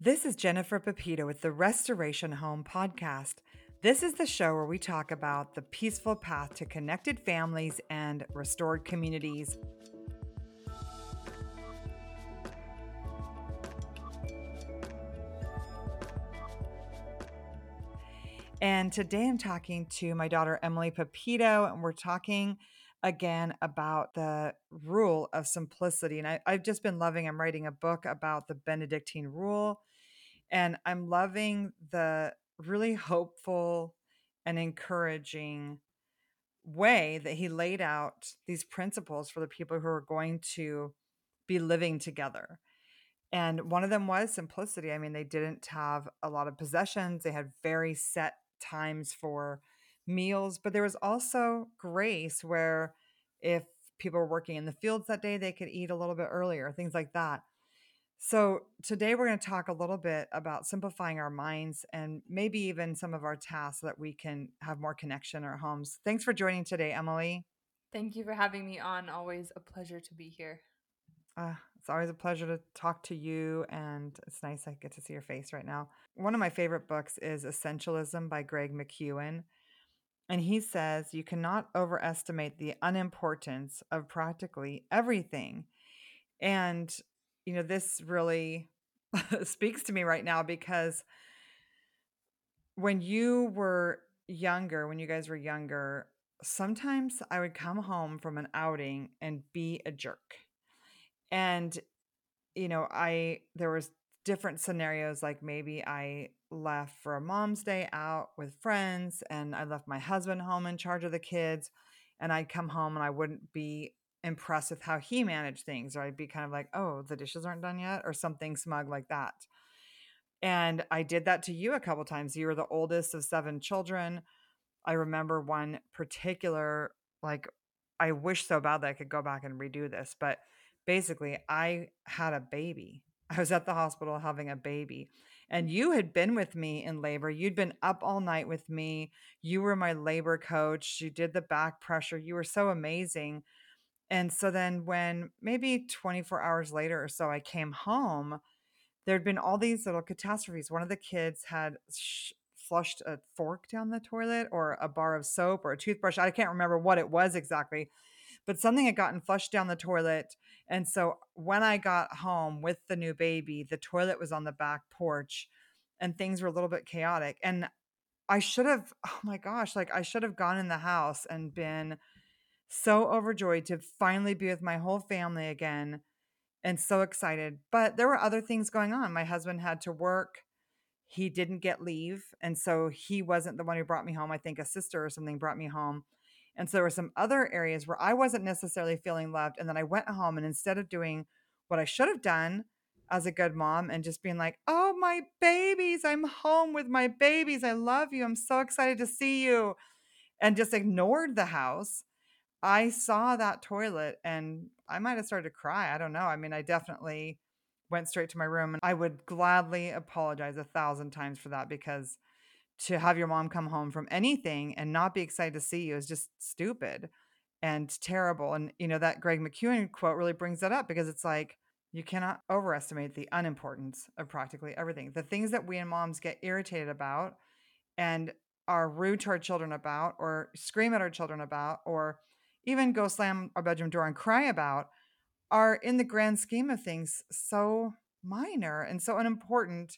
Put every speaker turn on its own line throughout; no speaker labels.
This is Jennifer Pepito with the Restoration Home Podcast. This is the show where we talk about the peaceful path to connected families and restored communities. And today I'm talking to my daughter, Emelie Pepito, and we're talking again about the rule of simplicity. And I, have just been loving, I'm writing a book about the Benedictine rule, and I'm loving the really hopeful and encouraging way that he laid out these principles for the people who are going to be living together. And one of them was simplicity. I mean, they didn't have a lot of possessions, they had very set times for meals, but there was also grace where if people were working in the fields that day, they could eat a little bit earlier, things like that. So, today we're going to talk a little bit about simplifying our minds and maybe even some of our tasks so that we can have more connection in our homes. Thanks for joining today, Emelie.
Thank you for having me on. Always a pleasure to be here.
Uh, it's always a pleasure to talk to you, and it's nice I get to see your face right now. One of my favorite books is Essentialism by Greg McKeown. And he says you cannot overestimate the unimportance of practically everything. And, you know, this really speaks to me right now because when you were younger, when you guys were younger, sometimes I would come home from an outing and be a jerk. And, you know, I, there was different scenarios like maybe I left for a mom's day out with friends and I left my husband home in charge of the kids and I'd come home and I wouldn't be impressed with how he managed things or I'd be kind of like, "Oh, the dishes aren't done yet" or something smug like that. And I did that to you a couple times. You were the oldest of 7 children. I remember one particular like I wish so bad that I could go back and redo this, but basically I had a baby. I was at the hospital having a baby and you had been with me in labor. You'd been up all night with me. You were my labor coach. You did the back pressure. You were so amazing. And so then, when maybe 24 hours later or so, I came home, there'd been all these little catastrophes. One of the kids had sh- flushed a fork down the toilet or a bar of soap or a toothbrush. I can't remember what it was exactly, but something had gotten flushed down the toilet. And so when I got home with the new baby, the toilet was on the back porch and things were a little bit chaotic. And I should have, oh my gosh, like I should have gone in the house and been so overjoyed to finally be with my whole family again and so excited. But there were other things going on. My husband had to work. He didn't get leave. And so he wasn't the one who brought me home. I think a sister or something brought me home. And so there were some other areas where I wasn't necessarily feeling loved. And then I went home and instead of doing what I should have done as a good mom and just being like, oh, my babies, I'm home with my babies. I love you. I'm so excited to see you. And just ignored the house. I saw that toilet and I might have started to cry. I don't know. I mean, I definitely went straight to my room and I would gladly apologize a thousand times for that because to have your mom come home from anything and not be excited to see you is just stupid and terrible. And, you know, that Greg McKeown quote really brings that up because it's like, you cannot overestimate the unimportance of practically everything. The things that we and moms get irritated about and are rude to our children about, or scream at our children about, or even go slam our bedroom door and cry about are in the grand scheme of things so minor and so unimportant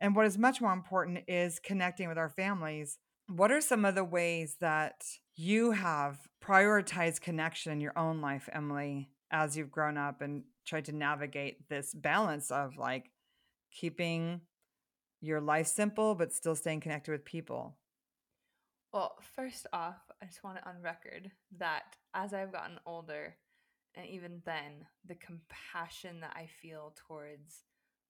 and what is much more important is connecting with our families. What are some of the ways that you have prioritized connection in your own life, Emelie, as you've grown up and tried to navigate this balance of like keeping your life simple but still staying connected with people?
Well, first off, I just want it on record that as I've gotten older, and even then, the compassion that I feel towards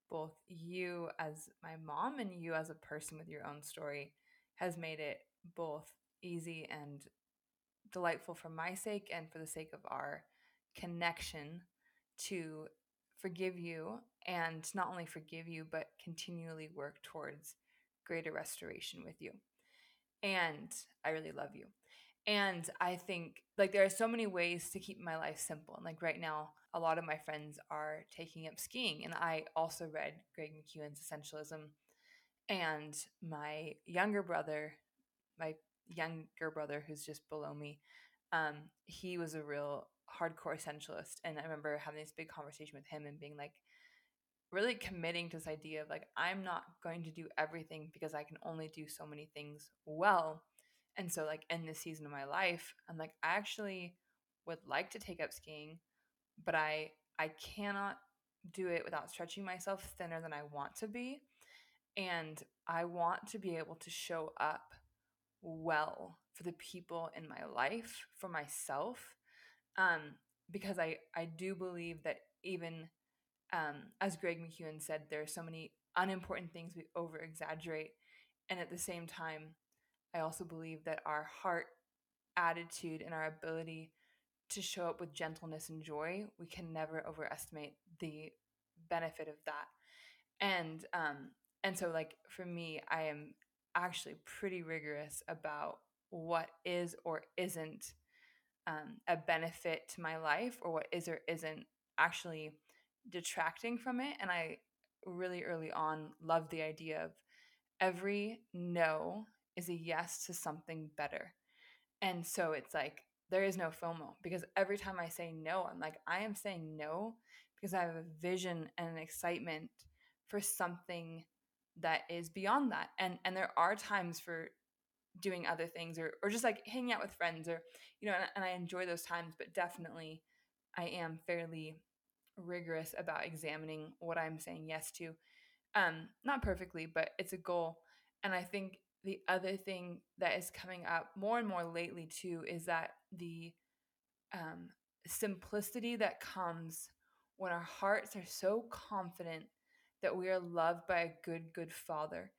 both you as my mom and you as a person with your own story has made it both easy and delightful for my sake and for the sake of our connection to forgive you and not only forgive you but continually work towards greater restoration with you and i really love you And I think like there are so many ways to keep my life simple. And like right now, a lot of my friends are taking up skiing. And I also read Greg McKeown's Essentialism. And my younger brother, my younger brother who's just below me, um, he was a real hardcore essentialist. And I remember having this big conversation with him and being like, really committing to this idea of like, I'm not going to do everything because I can only do so many things well. And so, like, in this season of my life, I'm like, I actually would like to take up skiing, but I I cannot do it without stretching myself thinner than I want to be. And I want to be able to show up well for the people in my life, for myself, um, because I, I do believe that even um, as Greg McKeown said, there are so many unimportant things we over exaggerate. And at the same time, I also believe that our heart attitude and our ability to show up with gentleness and joy, we can never overestimate the benefit of that. And um, and so like for me, I am actually pretty rigorous about what is or isn't um, a benefit to my life or what is or isn't actually detracting from it. And I really early on loved the idea of every no is a yes to something better. And so it's like there is no FOMO because every time I say no, I'm like, I am saying no because I have a vision and an excitement for something that is beyond that. And and there are times for doing other things or or just like hanging out with friends or you know and, and I enjoy those times, but definitely I am fairly rigorous about examining what I'm saying yes to. Um, not perfectly, but it's a goal. And I think the other thing that is coming up more and more lately too is that the um, simplicity that comes when our hearts are so confident that we are loved by a good, good father.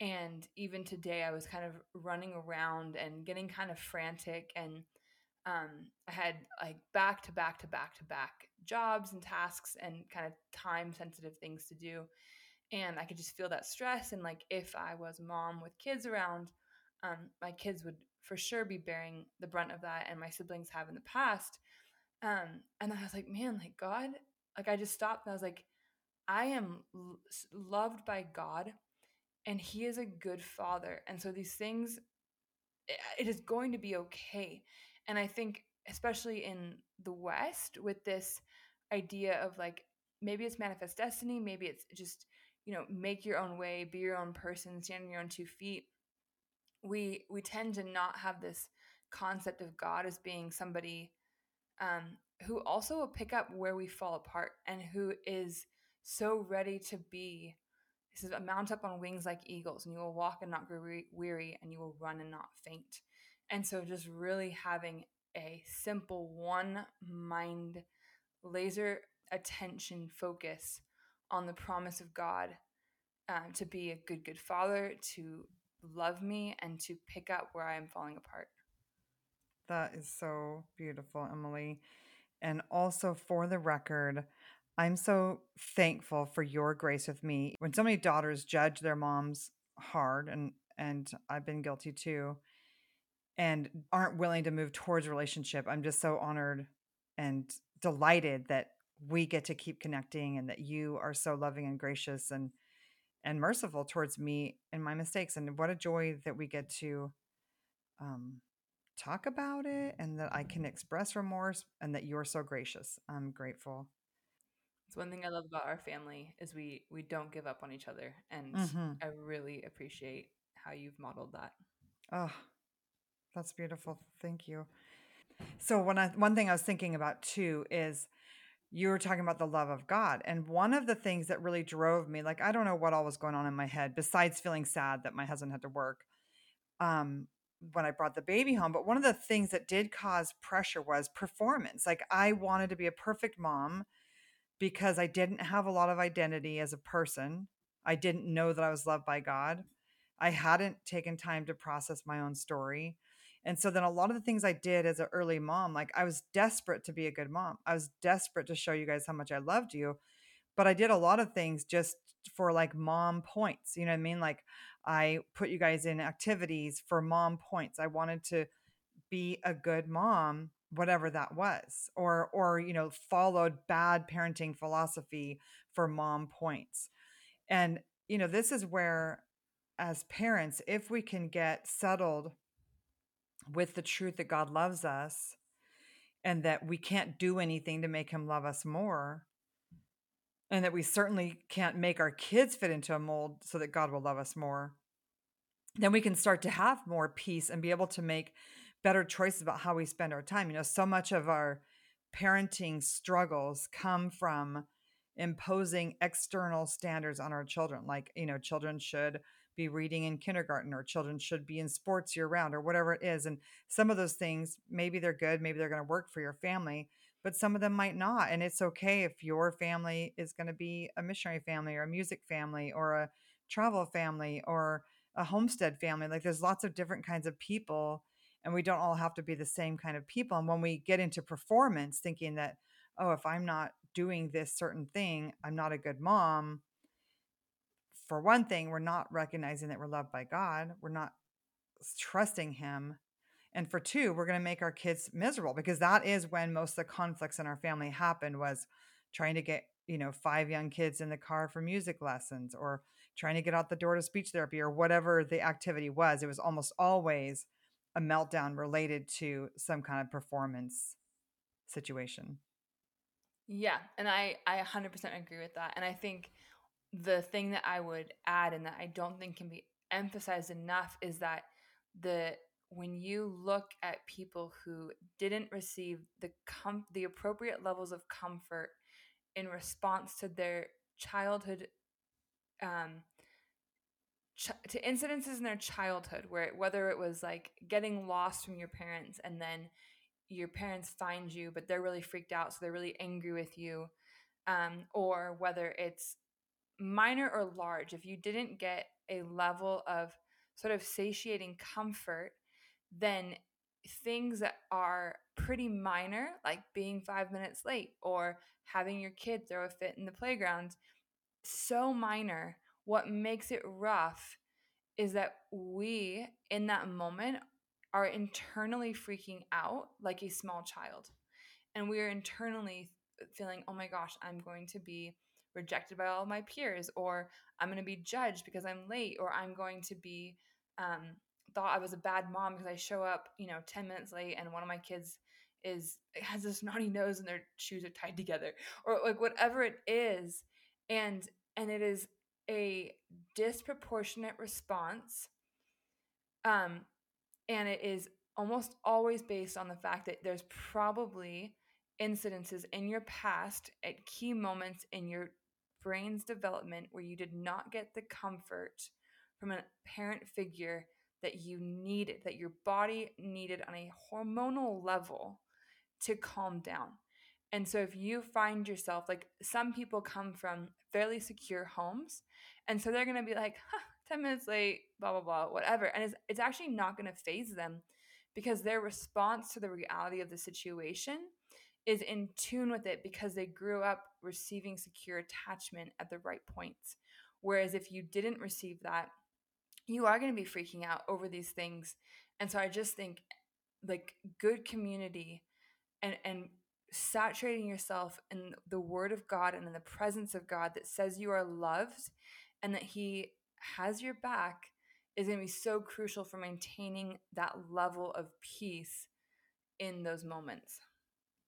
And even today, I was kind of running around and getting kind of frantic and um, I had like back to back to back to back jobs and tasks and kind of time sensitive things to do. And I could just feel that stress. And like if I was mom with kids around, um, my kids would for sure be bearing the brunt of that, and my siblings have in the past. Um, and I was like, man, like God, like I just stopped and I was like, I am l- loved by God, and He is a good father. And so these things, it is going to be okay. And I think, especially in the West, with this idea of like maybe it's manifest destiny, maybe it's just, you know, make your own way, be your own person, stand on your own two feet. We we tend to not have this concept of God as being somebody um, who also will pick up where we fall apart and who is so ready to be. He says, "Mount up on wings like eagles, and you will walk and not grow weary, and you will run and not faint." And so just really having a simple one mind laser attention focus on the promise of God um, to be a good, good father, to love me, and to pick up where I am falling apart.
That is so beautiful, Emelie. And also, for the record, I'm so thankful for your grace with me. When so many daughters judge their moms hard, and and I've been guilty too, and aren't willing to move towards relationship. I'm just so honored and delighted that we get to keep connecting and that you are so loving and gracious and and merciful towards me and my mistakes and what a joy that we get to um, talk about it and that I can express remorse and that you're so gracious. I'm grateful.
It's one thing I love about our family is we we don't give up on each other and mm-hmm. I really appreciate how you've modeled that.
Oh, that's beautiful. Thank you. So I one thing I was thinking about too is you were talking about the love of God. And one of the things that really drove me, like I don't know what all was going on in my head besides feeling sad that my husband had to work. Um when I brought the baby home, but one of the things that did cause pressure was performance. Like I wanted to be a perfect mom because I didn't have a lot of identity as a person. I didn't know that I was loved by God. I hadn't taken time to process my own story. And so then a lot of the things I did as an early mom, like I was desperate to be a good mom. I was desperate to show you guys how much I loved you. But I did a lot of things just for like mom points. You know what I mean? Like I put you guys in activities for mom points. I wanted to be a good mom whatever that was or or you know followed bad parenting philosophy for mom points and you know this is where as parents if we can get settled with the truth that God loves us and that we can't do anything to make him love us more and that we certainly can't make our kids fit into a mold so that God will love us more then we can start to have more peace and be able to make better choices about how we spend our time. You know, so much of our parenting struggles come from imposing external standards on our children, like, you know, children should be reading in kindergarten or children should be in sports year round or whatever it is. And some of those things, maybe they're good, maybe they're going to work for your family, but some of them might not. And it's okay if your family is going to be a missionary family or a music family or a travel family or a homestead family. Like there's lots of different kinds of people and we don't all have to be the same kind of people. And when we get into performance, thinking that, oh, if I'm not doing this certain thing, I'm not a good mom. For one thing, we're not recognizing that we're loved by God. We're not trusting Him. And for two, we're going to make our kids miserable because that is when most of the conflicts in our family happened was trying to get, you know, five young kids in the car for music lessons or trying to get out the door to speech therapy or whatever the activity was. It was almost always a meltdown related to some kind of performance situation.
Yeah, and I I 100% agree with that. And I think the thing that I would add and that I don't think can be emphasized enough is that the when you look at people who didn't receive the com- the appropriate levels of comfort in response to their childhood um, ch- to incidences in their childhood where whether it was like getting lost from your parents and then your parents find you but they're really freaked out so they're really angry with you um, or whether it's minor or large if you didn't get a level of sort of satiating comfort then things that are pretty minor like being five minutes late or having your kid throw a fit in the playground so minor what makes it rough is that we, in that moment, are internally freaking out like a small child. And we are internally feeling, oh my gosh, I'm going to be rejected by all my peers, or I'm going to be judged because I'm late, or I'm going to be um, thought I was a bad mom because I show up, you know, 10 minutes late and one of my kids is has this naughty nose and their shoes are tied together or like whatever it is and and it is a disproportionate response. Um, and it is almost always based on the fact that there's probably incidences in your past at key moments in your brain's development where you did not get the comfort from a parent figure that you needed, that your body needed on a hormonal level to calm down. And so if you find yourself like some people come from fairly secure homes, and so they're to be like, huh, 10 minutes late, blah, blah, blah, whatever. And it's, it's actually not to phase them because their response to the reality of the situation is in tune with it because they grew up receiving secure attachment at the right points. Whereas if you didn't receive that, you are going to be freaking out over these things. And so I just think like good community and and saturating yourself in the word of God and in the presence of God that says you are loved and that He has your back is going to be so crucial for maintaining that level of peace in those moments.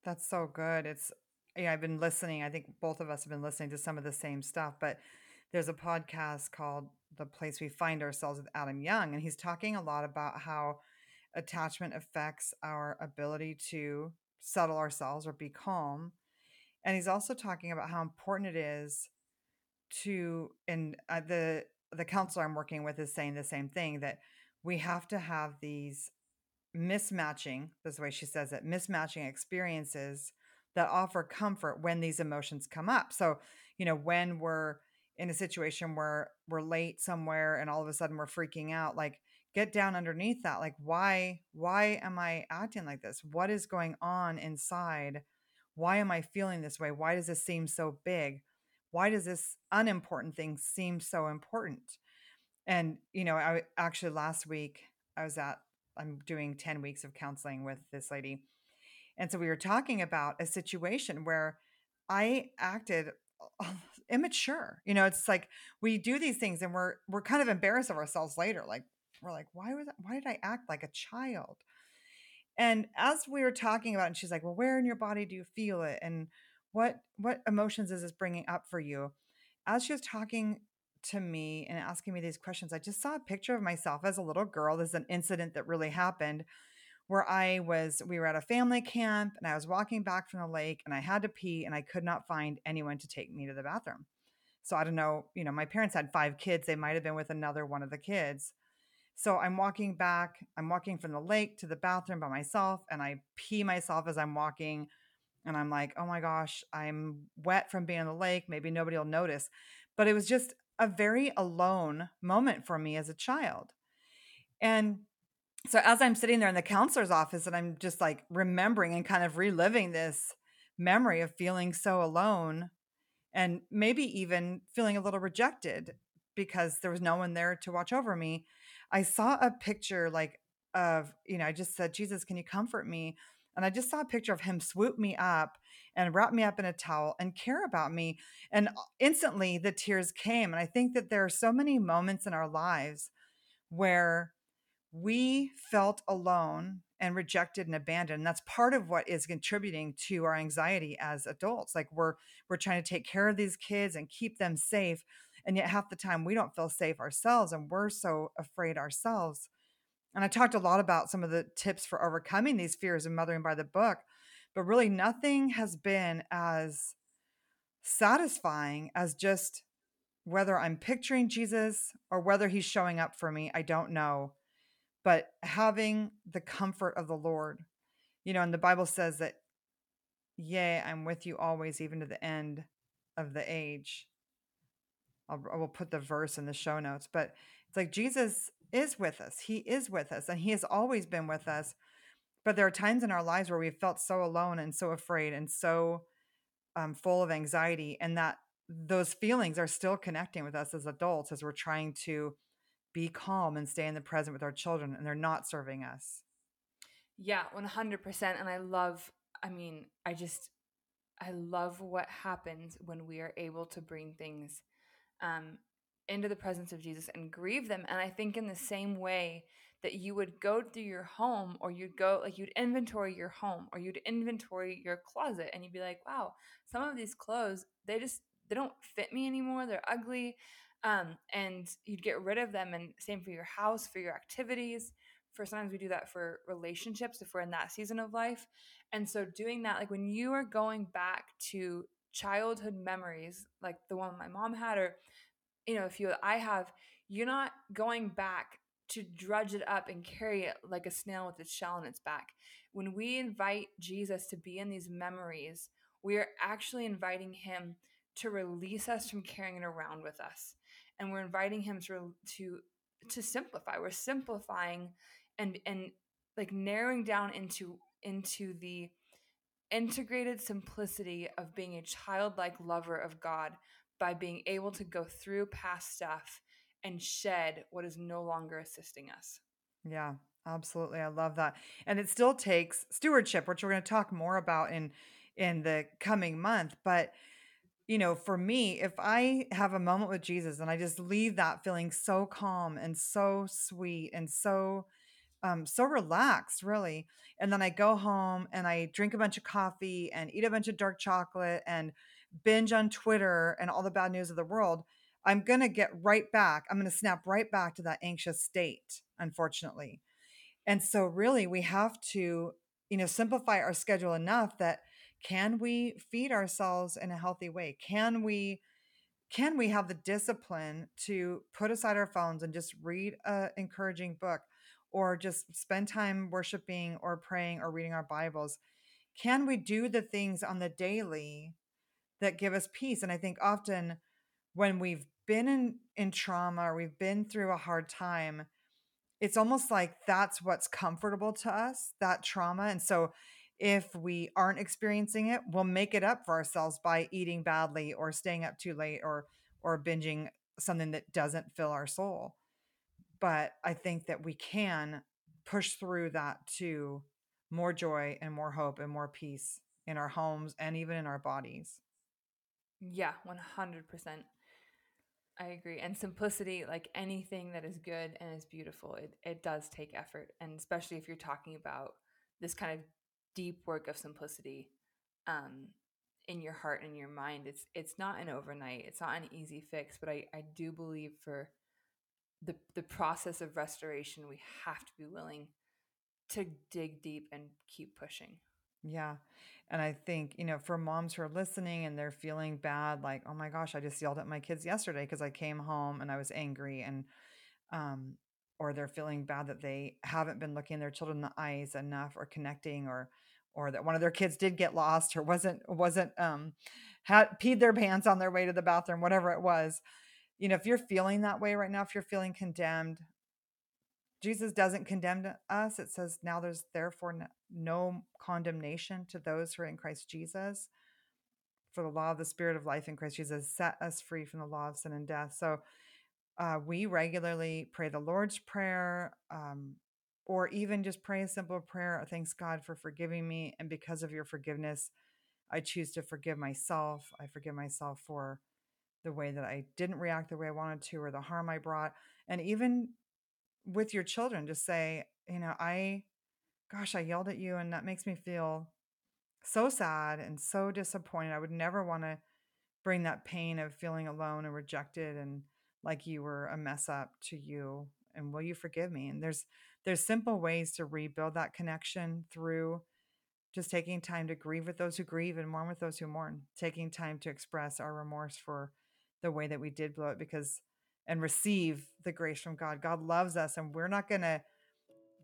That's so good. It's, yeah, I've been listening. I think both of us have been listening to some of the same stuff, but there's a podcast called The Place We Find Ourselves with Adam Young, and he's talking a lot about how attachment affects our ability to settle ourselves or be calm. And he's also talking about how important it is to, and uh, the the counselor I'm working with is saying the same thing that we have to have these mismatching. The way she says it. Mismatching experiences that offer comfort when these emotions come up. So, you know, when we're in a situation where we're late somewhere and all of a sudden we're freaking out, like get down underneath that like why why am i acting like this what is going on inside why am i feeling this way why does this seem so big why does this unimportant thing seem so important and you know i actually last week i was at I'm doing 10 weeks of counseling with this lady. And so we were talking about a situation where I acted immature. You know, it's like we do these things and we're we're kind of embarrassed of ourselves later. Like we're like, why was why did I act like a child? And as we were talking about, it, and she's like, well, where in your body do you feel it? And what what emotions is this bringing up for you? As she was talking to me and asking me these questions, I just saw a picture of myself as a little girl. There's an incident that really happened where I was, we were at a family camp and I was walking back from the lake and I had to pee and I could not find anyone to take me to the bathroom. So I don't know, you know, my parents had five kids. They might have been with another one of the kids. So I'm walking back, I'm walking from the lake to the bathroom by myself and I pee myself as I'm walking. And I'm like, oh my gosh, I'm wet from being in the lake. Maybe nobody will notice. But it was just a very alone moment for me as a child. And so as I'm sitting there in the counselor's office and I'm just like remembering and kind of reliving this memory of feeling so alone and maybe even feeling a little rejected because there was no one there to watch over me, I saw a picture like of, you know, I just said, Jesus, can you comfort me? And I just saw a picture of him swoop me up and wrap me up in a towel and care about me. And uh, instantly the tears came. And I think that there are so many moments in our lives where we felt alone and rejected and abandoned. And that's part of what is contributing to our anxiety as adults. Like we're we're trying to take care of these kids and keep them safe. And yet half the time we don't feel safe ourselves and we're so afraid ourselves. And I talked a lot about some of the tips for overcoming these fears of Mothering by the Book, but really nothing has been as satisfying as just whether I'm picturing Jesus or whether he's showing up for me, I don't know but having the comfort of the Lord. You know, and the Bible says that, yea, I'm with you always, even to the end of the age. I'll, I will put the verse in the show notes, but it's like Jesus is with us. He is with us, and He has always been with us. But there are times in our lives where we've felt so alone and so afraid and so um, full of anxiety, and that those feelings are still connecting with us as adults as we're trying to be calm and stay in the present with our children and they're not serving us.
Yeah, 100%. And I love, I mean, I just, I love what happens when we are able to bring things um, into the presence of Jesus and grieve them. And I think in the same way that you would go through your home or you'd go, like, you'd inventory your home or you'd inventory your closet and you'd be like, wow, some of these clothes, they just, they don't fit me anymore. They're ugly um, and you'd get rid of them and same for your house for your activities for sometimes we do that for relationships if we're in that season of life and so doing that like when you are going back to childhood memories like the one my mom had or you know few that i have you're not going back to drudge it up and carry it like a snail with its shell on its back. When we invite jesus to be in these memories we are actually inviting him to release us from carrying it around with us. And we're inviting him to to to simplify. We're simplifying and and like narrowing down into into the integrated simplicity of being a childlike lover of God by being able to go through past stuff and shed what is no longer assisting us.
Yeah, absolutely. I love that. And it still takes stewardship, which we're going to talk more about in in the coming month, but you know, for me, if I have a moment with Jesus and I just leave that feeling so calm and so sweet and so um so relaxed really and then I go home and I drink a bunch of coffee and eat a bunch of dark chocolate and binge on Twitter and all the bad news of the world, I'm going to get right back. I'm going to snap right back to that anxious state, unfortunately. And so really we have to, you know, simplify our schedule enough that can we feed ourselves in a healthy way can we can we have the discipline to put aside our phones and just read a encouraging book or just spend time worshiping or praying or reading our bibles can we do the things on the daily that give us peace and i think often when we've been in in trauma or we've been through a hard time it's almost like that's what's comfortable to us that trauma and so if we aren't experiencing it, we'll make it up for ourselves by eating badly or staying up too late or or binging something that doesn't fill our soul. But I think that we can push through that to more joy and more hope and more peace in our homes and even in our bodies.
Yeah, 100%. I agree. And simplicity, like anything that is good and is beautiful, it, it does take effort. And especially if you're talking about this kind of deep work of simplicity um, in your heart and your mind, it's it's not an overnight, it's not an easy fix, but I, I do believe for the the process of restoration, we have to be willing to dig deep and keep pushing.
Yeah. And I think, you know, for moms who are listening and they're feeling bad, like, oh my gosh, I just yelled at my kids yesterday because I came home and I was angry and um or they're feeling bad that they haven't been looking their children in the eyes enough or connecting or or that one of their kids did get lost or wasn't wasn't um had peed their pants on their way to the bathroom, whatever it was. You know, if you're feeling that way right now, if you're feeling condemned, Jesus doesn't condemn us. It says, now there's therefore no condemnation to those who are in Christ Jesus. For the law of the Spirit of life in Christ Jesus set us free from the law of sin and death. So uh, we regularly pray the Lord's Prayer, um, or even just pray a simple prayer. Thanks God for forgiving me. And because of your forgiveness, I choose to forgive myself. I forgive myself for the way that I didn't react the way I wanted to, or the harm I brought. And even with your children, just say, you know, I, gosh, I yelled at you and that makes me feel so sad and so disappointed. I would never want to bring that pain of feeling alone and rejected and like you were a mess up to you. And will you forgive me? And there's, there's simple ways to rebuild that connection through just taking time to grieve with those who grieve and mourn with those who mourn, taking time to express our remorse for the way that we did blow it because and receive the grace from God. God loves us, and we're not going to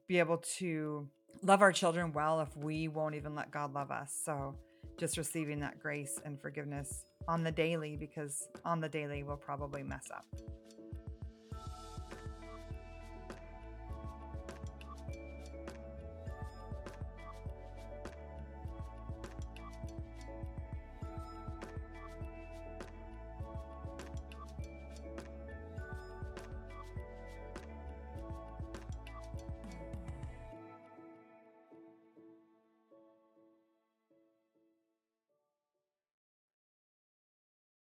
be able to love our children well if we won't even let God love us. So, just receiving that grace and forgiveness on the daily, because on the daily we'll probably mess up.